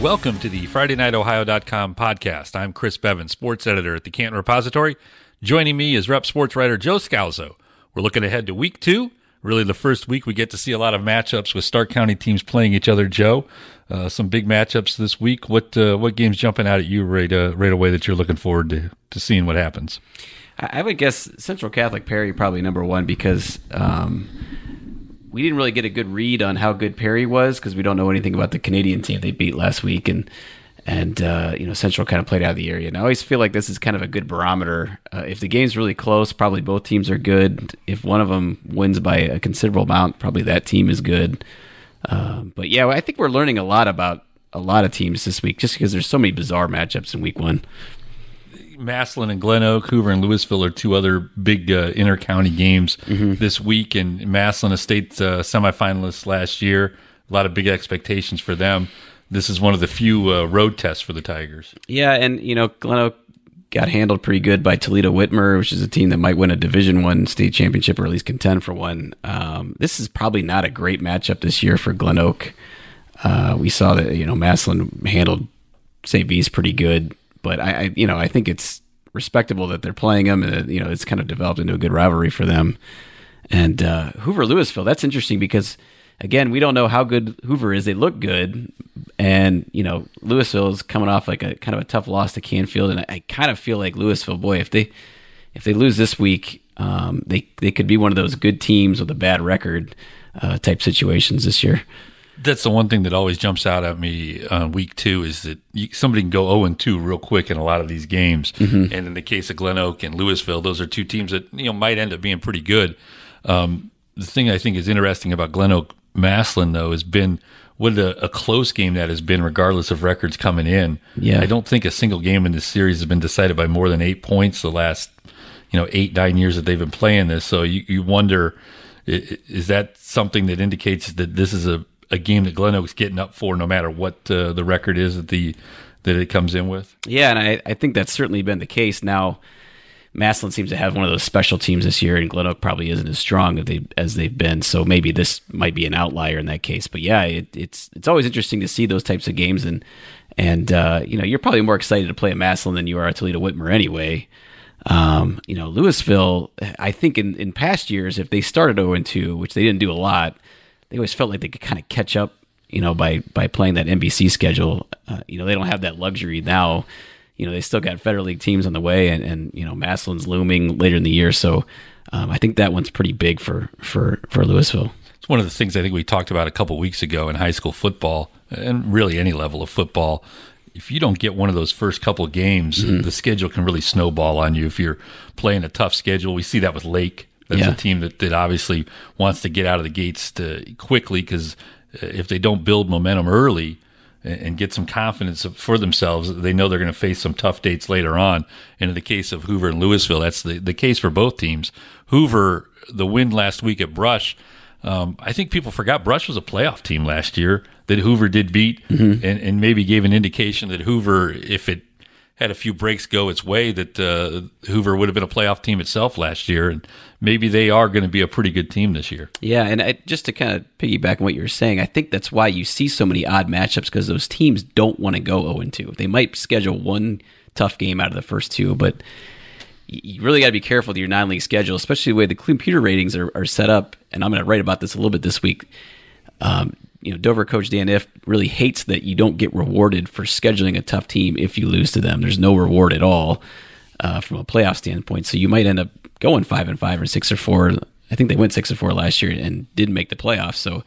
Welcome to the FridayNightOhio.com podcast. I'm Chris Beaven, sports editor at the Canton Repository. Joining me is rep sports writer Joe Scalzo. We're looking ahead to week two. Really, the first week we get to see a lot of matchups with Stark County teams playing each other. Joe, uh, some big matchups this week. What uh, what games jumping out at you right uh, right away that you're looking forward to to seeing what happens? I would guess Central Catholic Perry probably number one because um, we didn't really get a good read on how good Perry was because we don't know anything about the Canadian team they beat last week, and and uh, you know Central kind of played out of the area. And I always feel like this is kind of a good barometer. Uh, if the game's really close, probably both teams are good. If one of them wins by a considerable amount, probably that team is good. Uh, but yeah, I think we're learning a lot about a lot of teams this week just because there's so many bizarre matchups in week one. Massillon and Glen Oak, Hoover and Louisville are two other big uh, inter county games mm-hmm. this week. And Massillon, a state uh, semifinalist last year, a lot of big expectations for them. This is one of the few uh, road tests for the Tigers. Yeah, and you know Glen Oak got handled pretty good by Toledo Whitmer, which is a team that might win a Division One state championship or at least contend for one. Um, this is probably not a great matchup this year for Glen Oak. Uh, we saw that you know Massillon handled St. V's pretty good but I, I, you know, I think it's respectable that they're playing them, and you know, it's kind of developed into a good rivalry for them. And uh, Hoover Louisville, that's interesting because again, we don't know how good Hoover is. They look good, and you know, Louisville is coming off like a kind of a tough loss to Canfield, and I, I kind of feel like Louisville, boy, if they if they lose this week, um, they they could be one of those good teams with a bad record uh, type situations this year. That's the one thing that always jumps out at me on uh, week two is that you, somebody can go 0 and 2 real quick in a lot of these games. Mm-hmm. And in the case of Glen Oak and Louisville, those are two teams that you know might end up being pretty good. Um, the thing I think is interesting about Glen Oak Massillon though, has been what a, a, close game that has been, regardless of records coming in. Yeah. I don't think a single game in this series has been decided by more than eight points the last, you know, eight, nine years that they've been playing this. So you, you wonder, is that something that indicates that this is a a game that Glen Oak's getting up for, no matter what uh, the record is that the that it comes in with. Yeah, and I, I think that's certainly been the case. Now, Massillon seems to have one of those special teams this year, and Glen Oak probably isn't as strong as they as they've been. So maybe this might be an outlier in that case. But yeah, it, it's it's always interesting to see those types of games, and and uh, you know you're probably more excited to play a Massillon than you are a Toledo Whitmer anyway. Um, you know, Louisville, I think in, in past years, if they started 0 2, which they didn't do a lot, they always felt like they could kind of catch up, you know, by by playing that NBC schedule. Uh, you know, they don't have that luxury now. You know, they still got Federal League teams on the way, and, and you know, Massillon's looming later in the year. So um, I think that one's pretty big for for for Louisville. It's one of the things I think we talked about a couple weeks ago in high school football, and really any level of football if you don't get one of those first couple games, mm-hmm. the schedule can really snowball on you. If you're playing a tough schedule, we see that with Lake that's yeah. a team that, that obviously wants to get out of the gates to, quickly because uh, if they don't build momentum early and, and get some confidence for themselves, they know they're going to face some tough dates later on. And in the case of Hoover and Louisville, that's the, the case for both teams. Hoover, the win last week at Brush, um, I think people forgot Brush was a playoff team last year that Hoover did beat, mm-hmm. and, and maybe gave an indication that Hoover, if it had a few breaks go its way that uh, Hoover would have been a playoff team itself last year, and maybe they are going to be a pretty good team this year. Yeah, and I, just to kind of piggyback on what you were saying, I think that's why you see so many odd matchups because those teams don't want to go zero and two. They might schedule one tough game out of the first two, but you really got to be careful with your non-league schedule, especially the way the computer ratings are, are set up. And I'm going to write about this a little bit this week. Um, you know, Dover coach Dan Ifft really hates that you don't get rewarded for scheduling a tough team if you lose to them. There's no reward at all uh, from a playoff standpoint. So you might end up going five and five or six or four. I think they went six or four last year and didn't make the playoffs. So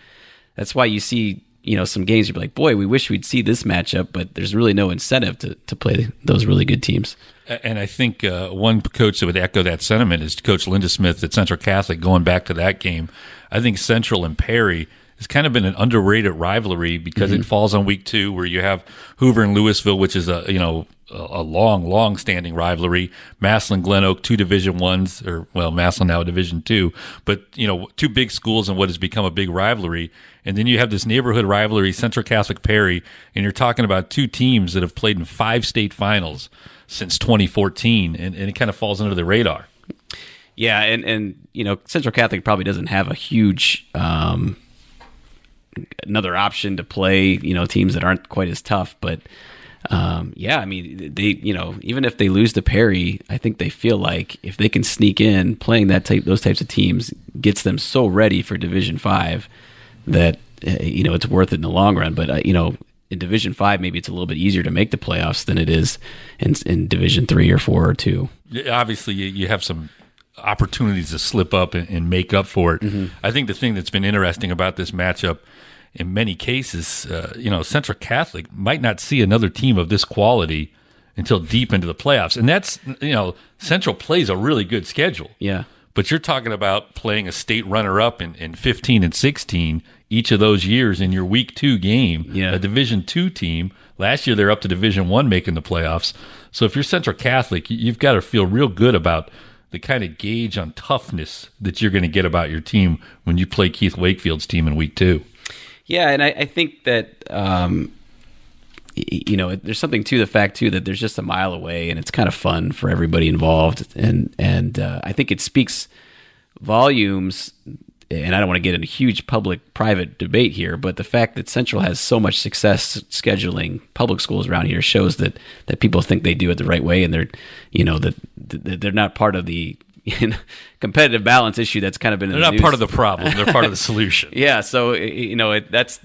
that's why you see you know some games you'd be like, boy, we wish we'd see this matchup, but there's really no incentive to to play those really good teams. And I think uh, one coach that would echo that sentiment is Coach Linda Smith at Central Catholic. Going back to that game, I think Central and Perry has kind of been an underrated rivalry because mm-hmm. it falls on week two, where you have Hoover and Louisville, which is a you know a long, long standing rivalry. Massillon, Glen Oak, two Division ones, or well, Massillon now Division two, but you know, two big schools and what has become a big rivalry. And then you have this neighborhood rivalry, Central Catholic Perry, and you're talking about two teams that have played in five state finals since 2014, and, and it kind of falls under the radar. Yeah, and and you know, Central Catholic probably doesn't have a huge. Um, another option to play, you know, teams that aren't quite as tough, but um, yeah, I mean, they, you know, even if they lose to Perry, I think they feel like if they can sneak in, playing that type, those types of teams gets them so ready for Division Five that uh, you know it's worth it in the long run. But uh, you know, in Division Five, maybe it's a little bit easier to make the playoffs than it is in, in Division Three or Four or Two. Obviously, you have some opportunities to slip up and, and make up for it. Mm-hmm. I think the thing that's been interesting about this matchup in many cases, uh, you know, Central Catholic might not see another team of this quality until deep into the playoffs. And that's, you know, Central plays a really good schedule. Yeah. But you're talking about playing a state runner up in, in 15 and 16 each of those years in your week two game, yeah. a Division two team. Last year, they're up to Division one making the playoffs. So if you're Central Catholic, you've got to feel real good about the kind of gauge on toughness that you're going to get about your team when you play Keith Wakefield's team in week two. Yeah, and I, I think that um, you know there's something to the fact too that there's just a mile away, and it's kind of fun for everybody involved, and and uh, I think it speaks volumes. And I don't want to get into a huge public private debate here, but the fact that Central has so much success scheduling public schools around here shows that that people think they do it the right way, and they're you know that they're not part of the competitive balance issue that's kind of been. They're the not news. part of the problem; they're part of the solution. yeah, so you know it, that's.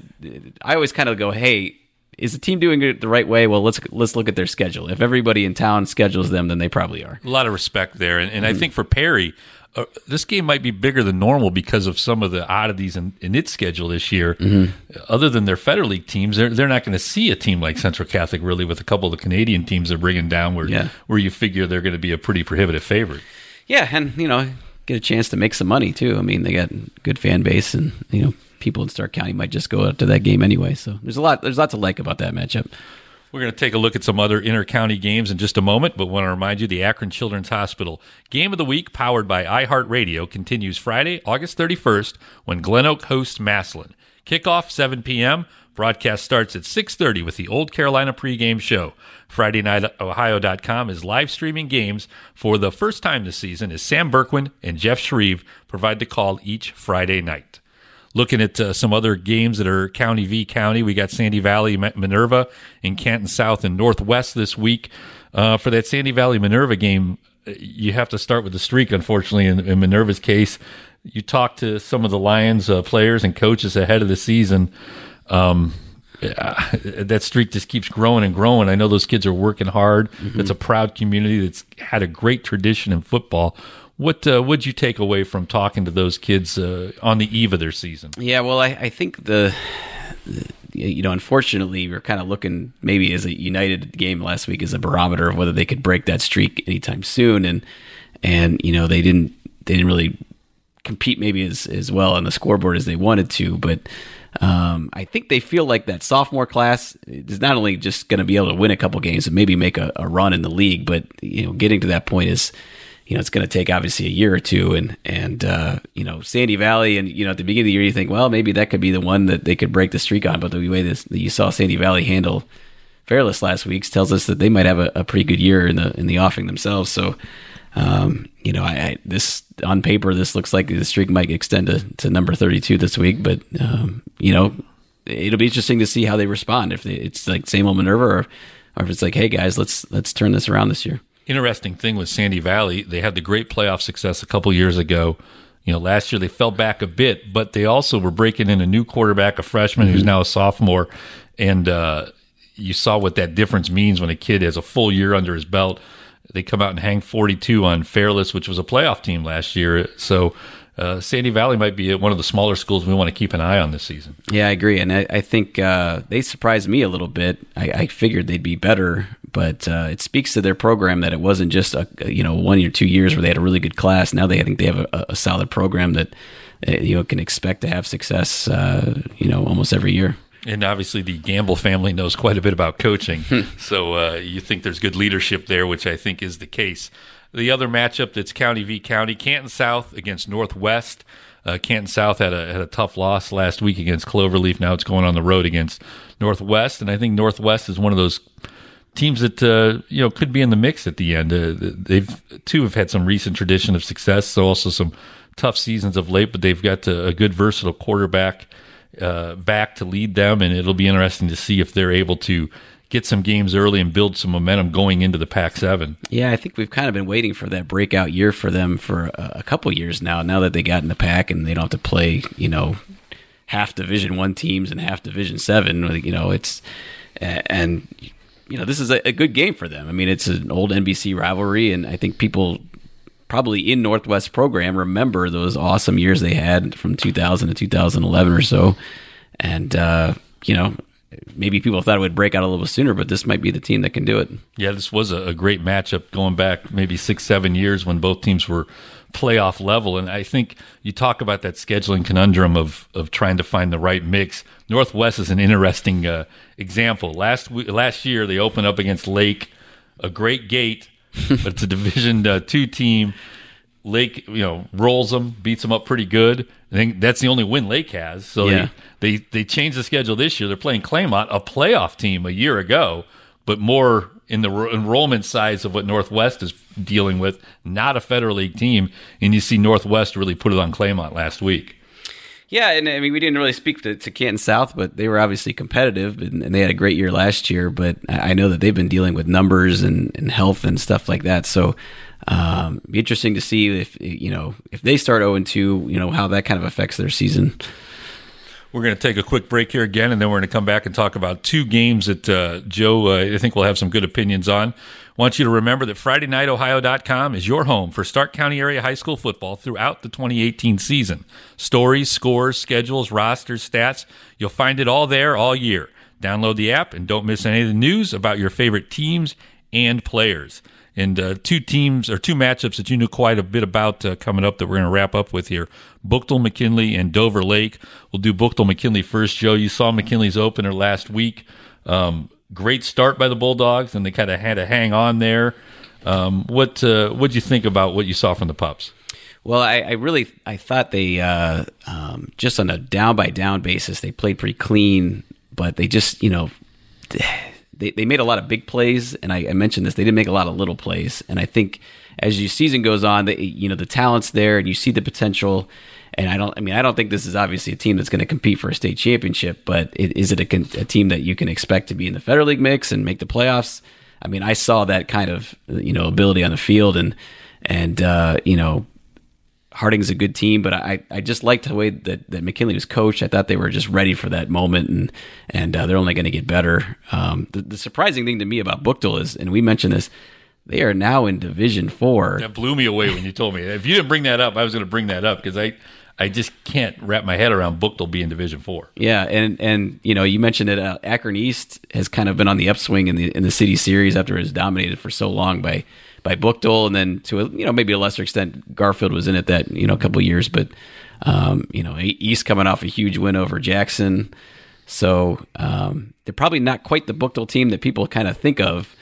I always kind of go, hey, is the team doing it the right way? Well, let's let's look at their schedule. If everybody in town schedules them, then they probably are. A lot of respect there, and, and mm-hmm. I think for Perry, uh, this game might be bigger than normal because of some of the oddities in, in its schedule this year. Mm-hmm. Other than their Federal League teams, they're they're not going to see a team like Central Catholic really with a couple of the Canadian teams they're bringing down, where yeah. where you figure they're going to be a pretty prohibitive favorite. Yeah, and you know, get a chance to make some money too. I mean, they got good fan base, and you know, people in Stark County might just go out to that game anyway. So there's a lot there's lots to like about that matchup. We're going to take a look at some other inter-county games in just a moment, but want to remind you the Akron Children's Hospital Game of the Week, powered by iHeartRadio, continues Friday, August 31st, when Glen Oak hosts Massillon. Kickoff 7 p.m. Broadcast starts at 6:30 with the Old Carolina pregame show. Friday Night FridayNightOhio.com is live streaming games for the first time this season as Sam Berkwin and Jeff Shreve provide the call each Friday night. Looking at uh, some other games that are County v County, we got Sandy Valley Minerva in Canton South and Northwest this week. Uh, for that Sandy Valley Minerva game, uh, you have to start with the streak, unfortunately, in, in Minerva's case. You talk to some of the Lions uh, players and coaches ahead of the season um, that streak just keeps growing and growing. I know those kids are working hard. Mm-hmm. It's a proud community that's had a great tradition in football. What uh, would you take away from talking to those kids uh, on the eve of their season? Yeah, well, I, I think the, the, you know, unfortunately, we're kind of looking maybe as a United game last week as a barometer of whether they could break that streak anytime soon, and and you know they didn't they didn't really compete maybe as as well on the scoreboard as they wanted to, but um, I think they feel like that sophomore class is not only just going to be able to win a couple games and maybe make a, a, run in the league, but you know, getting to that point is, you know, it's going to take obviously a year or two. And and uh, you know, Sandy Valley, and you know, at the beginning of the year, you think, well, maybe that could be the one that they could break the streak on. But the way this that you saw Sandy Valley handle Fairless last week tells us that they might have a, a pretty good year in the in the offing themselves. So um, you know, I, I, this on paper this looks like the streak might extend to, to number 32 this week, but um, you know, it'll be interesting to see how they respond. If they, it's like same old Minerva, or, or if it's like, hey guys, let's let's turn this around this year. Interesting thing with Sandy Valley, they had the great playoff success a couple years ago. You know, last year they fell back a bit, but they also were breaking in a new quarterback, a freshman mm-hmm. who's now a sophomore, and uh, you saw what that difference means when a kid has a full year under his belt they come out and hang 42 on Fairless, which was a playoff team last year. So uh, Sandy Valley might be one of the smaller schools we want to keep an eye on this season. Yeah, I agree, and I, I think uh, they surprised me a little bit. I, I figured they'd be better, but uh, it speaks to their program that it wasn't just a you know one or two years where they had a really good class. Now they I think they have a, a solid program that uh, you know can expect to have success. Uh, you know, almost every year. And obviously, the Gamble family knows quite a bit about coaching. Hmm. so uh, you think there's good leadership there, which I think is the case. The other matchup that's County v. County, Canton South against Northwest. Uh, Canton South had a had a tough loss last week against Cloverleaf. Now it's going on the road against Northwest, and I think Northwest is one of those teams that uh, you know could be in the mix at the end. Uh, they've two have had some recent tradition of success, so also some tough seasons of late, but they've got a, a good versatile quarterback uh, back to lead them, and it'll be interesting to see if they're able to get some games early and build some momentum going into the Pac Seven. Yeah, I think we've kind of been waiting for that breakout year for them for a, a couple years now. Now that they got in the Pac and they don't have to play, you know, half Division One teams and half Division Seven. You know, it's and you know this is a, a good game for them. I mean, it's an old NBC rivalry, and I think people probably in Northwest program remember those awesome years they had from 2000 to 2011 or so. And, uh, you know, maybe people thought it would break out a little sooner, but this might be the team that can do it. Yeah, this was a, great matchup going back maybe six, seven years when both teams were playoff level. And I think you talk about that scheduling conundrum of of trying to find the right mix. Northwest is an interesting uh, example. Last last year they opened up against Lake, a great gate, but it's a Division uh, two team. Lake, you know, rolls them, beats them up pretty good. I think that's the only win Lake has. So Yeah. they, they they changed the schedule this year. They're playing Claymont, a playoff team, a year ago, but more in the ro- enrollment size of what Northwest is dealing with, not a Federal League team. And you see Northwest really put it on Claymont last week. Yeah, and I mean, we didn't really speak to, to Canton South, but they were obviously competitive, and, and they had a great year last year. But I know that they've been dealing with numbers and, and health and stuff like that. So, um, be interesting to see if you know if they start zero and two, you know how that kind of affects their season. We're going to take a quick break here again, and then we're going to come back and talk about two games that uh, Joe, uh, I think, will have some good opinions on. I want you to remember that FridayNightOhio.com is your home for Stark County area high school football throughout the 2018 season. Stories, scores, schedules, rosters, stats, you'll find it all there all year. Download the app and don't miss any of the news about your favorite teams and players. And uh, two teams or two matchups that you knew quite a bit about uh, coming up that we're going to wrap up with here: Buchtel McKinley and Dover Lake. We'll do Buchtel McKinley first. Joe, you saw McKinley's opener last week. Um, great start by the Bulldogs, and they kind of had to hang on there. Um, what uh, what you think about what you saw from the pups? Well, I, I really I thought they uh, um, just on a down by down basis they played pretty clean, but they just you know they, they made a lot of big plays, and I, I mentioned this they didn't make a lot of little plays, and I think as your season goes on, they, you know the talent's there, and you see the potential. And I don't. I mean, I don't think this is obviously a team that's going to compete for a state championship. But it, is it a, a team that you can expect to be in the Federal League mix and make the playoffs? I mean, I saw that kind of you know ability on the field, and and uh, you know Harding's a good team, but I, I just liked the way that, that McKinley was coached. I thought they were just ready for that moment, and and uh, they're only going to get better. Um, the, the surprising thing to me about Buchtel is, and we mentioned this, they are now in Division Four. That blew me away when you told me. If you didn't bring that up, I was going to bring that up because I I just can't wrap my head around Buchtel being Division Four. Yeah, and and you know you mentioned that uh, Akron East has kind of been on the upswing in the in the city series after it was dominated for so long by by Buchtel, and then to a, you know maybe a lesser extent Garfield was in it that you know a couple years, but um, you know East coming off a huge win over Jackson, so um, they're probably not quite the Buchtel team that people kind of think of.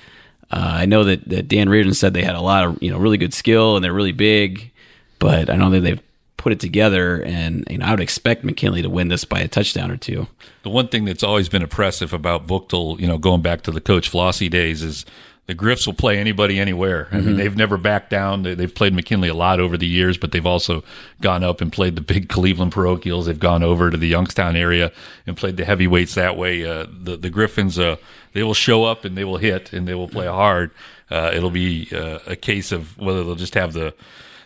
Uh, I know that, that Dan Reardon said they had a lot of you know really good skill and they're really big, but I don't think they've put it together. And you know, I would expect McKinley to win this by a touchdown or two. The one thing that's always been impressive about Buchtel, you know, going back to the Coach Flossie days, is the Griffs will play anybody anywhere. I mean, they've never backed down. They, they've played McKinley a lot over the years, but they've also gone up and played the big Cleveland parochials. They've gone over to the Youngstown area and played the heavyweights that way. Uh, the the Griffins, uh, they will show up and they will hit and they will play hard. Uh, it'll be uh, a case of whether they'll just have the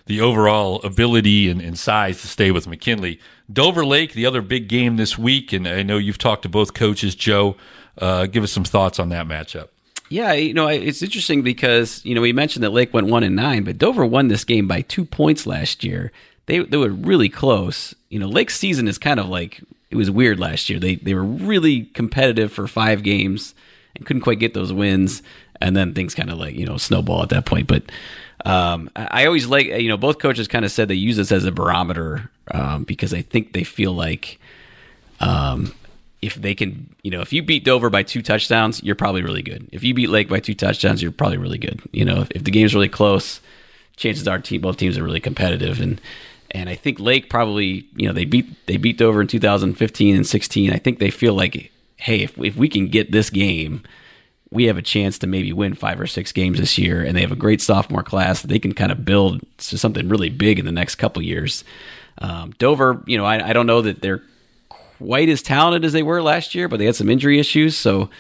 the overall ability and, and size to stay with McKinley. Dover Lake, the other big game this week, and I know you've talked to both coaches. Joe, uh, give us some thoughts on that matchup. Yeah, you know, it's interesting because, you know, we mentioned that Lake went one and nine, but Dover won this game by two points last year. they they were really close. You know, Lake's season is kind of like it was weird last year. They they were really competitive for five games and couldn't quite get those wins, and then things kind of like you know snowball at that point. But um, I, always like you know both coaches kind of said they use this as a barometer um, because I think they feel like um, if they can, you know, if you beat Dover by two touchdowns, you're probably really good. If you beat Lake by two touchdowns, you're probably really good. You know, if, if the game's really close, chances are team both teams are really competitive and and I think Lake probably, you know, they beat they beat Dover in 2015 and 16. I think they feel like, hey, if if we can get this game, we have a chance to maybe win five or six games this year, and they have a great sophomore class that they can kind of build to something really big in the next couple years. Um, Dover, you know, I, I don't know that they're quite as talented as they were last year, but they had some injury issues, so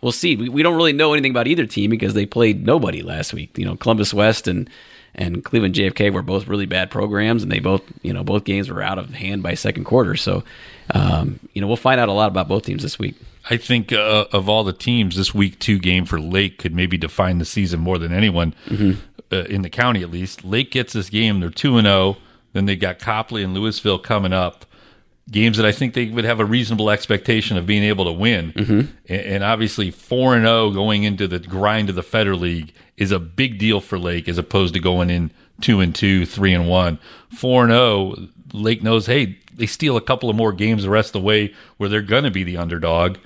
we'll see. We, we don't really know anything about either team because they played nobody last week. You know, Columbus West and and Cleveland JFK were both really bad programs, and they both, you know, both games were out of hand by second quarter. So, um, you know, we'll find out a lot about both teams this week. I think uh, of all the teams, this week two game for Lake could maybe define the season more than anyone mm-hmm. uh, in the county, at least. Lake gets this game; they're two and zero. Oh. Then they got Copley and Louisville coming up games that I think they would have a reasonable expectation of being able to win. Mm-hmm. And, obviously, four and zero oh going into the grind of the Federal League is a big deal for Lake, as opposed to going in two and two, three and one. Four and zero, oh, Lake knows, hey, they steal a couple of more games the rest of the way where they're going to be the underdog.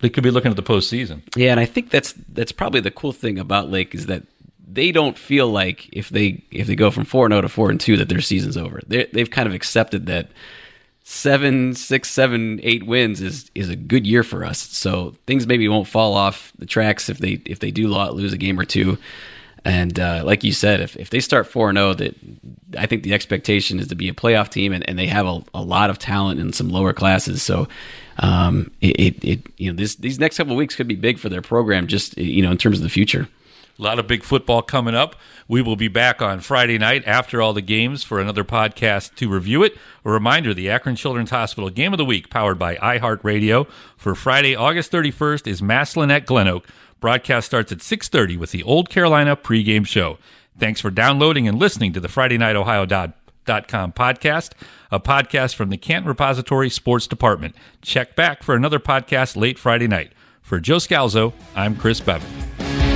They could be looking at the postseason. Yeah, and I think that's that's probably the cool thing about Lake is that they don't feel like if they if they go from four and zero oh to four and two that their season's over. they they've kind of accepted that seven, six, seven, eight wins is is a good year for us. So things maybe won't fall off the tracks if they if they do lose a game or two. And uh, like you said, if, if they start four and zero, oh, that I think the expectation is to be a playoff team, and, and they have a, a lot of talent in some lower classes. So um, it, it, it you know this these next couple of weeks could be big for their program, just you know in terms of the future. A lot of big football coming up. We will be back on Friday night after all the games for another podcast to review it. A reminder the Akron Children's Hospital Game of the Week, powered by iHeartRadio, for Friday, August 31st is Massillon at Glen Oak. Broadcast starts at 6.30 with the Old Carolina pregame show. Thanks for downloading and listening to the Friday Night Ohio.com podcast, a podcast from the Canton Repository Sports Department. Check back for another podcast late Friday night. For Joe Scalzo, I'm Chris Beaven.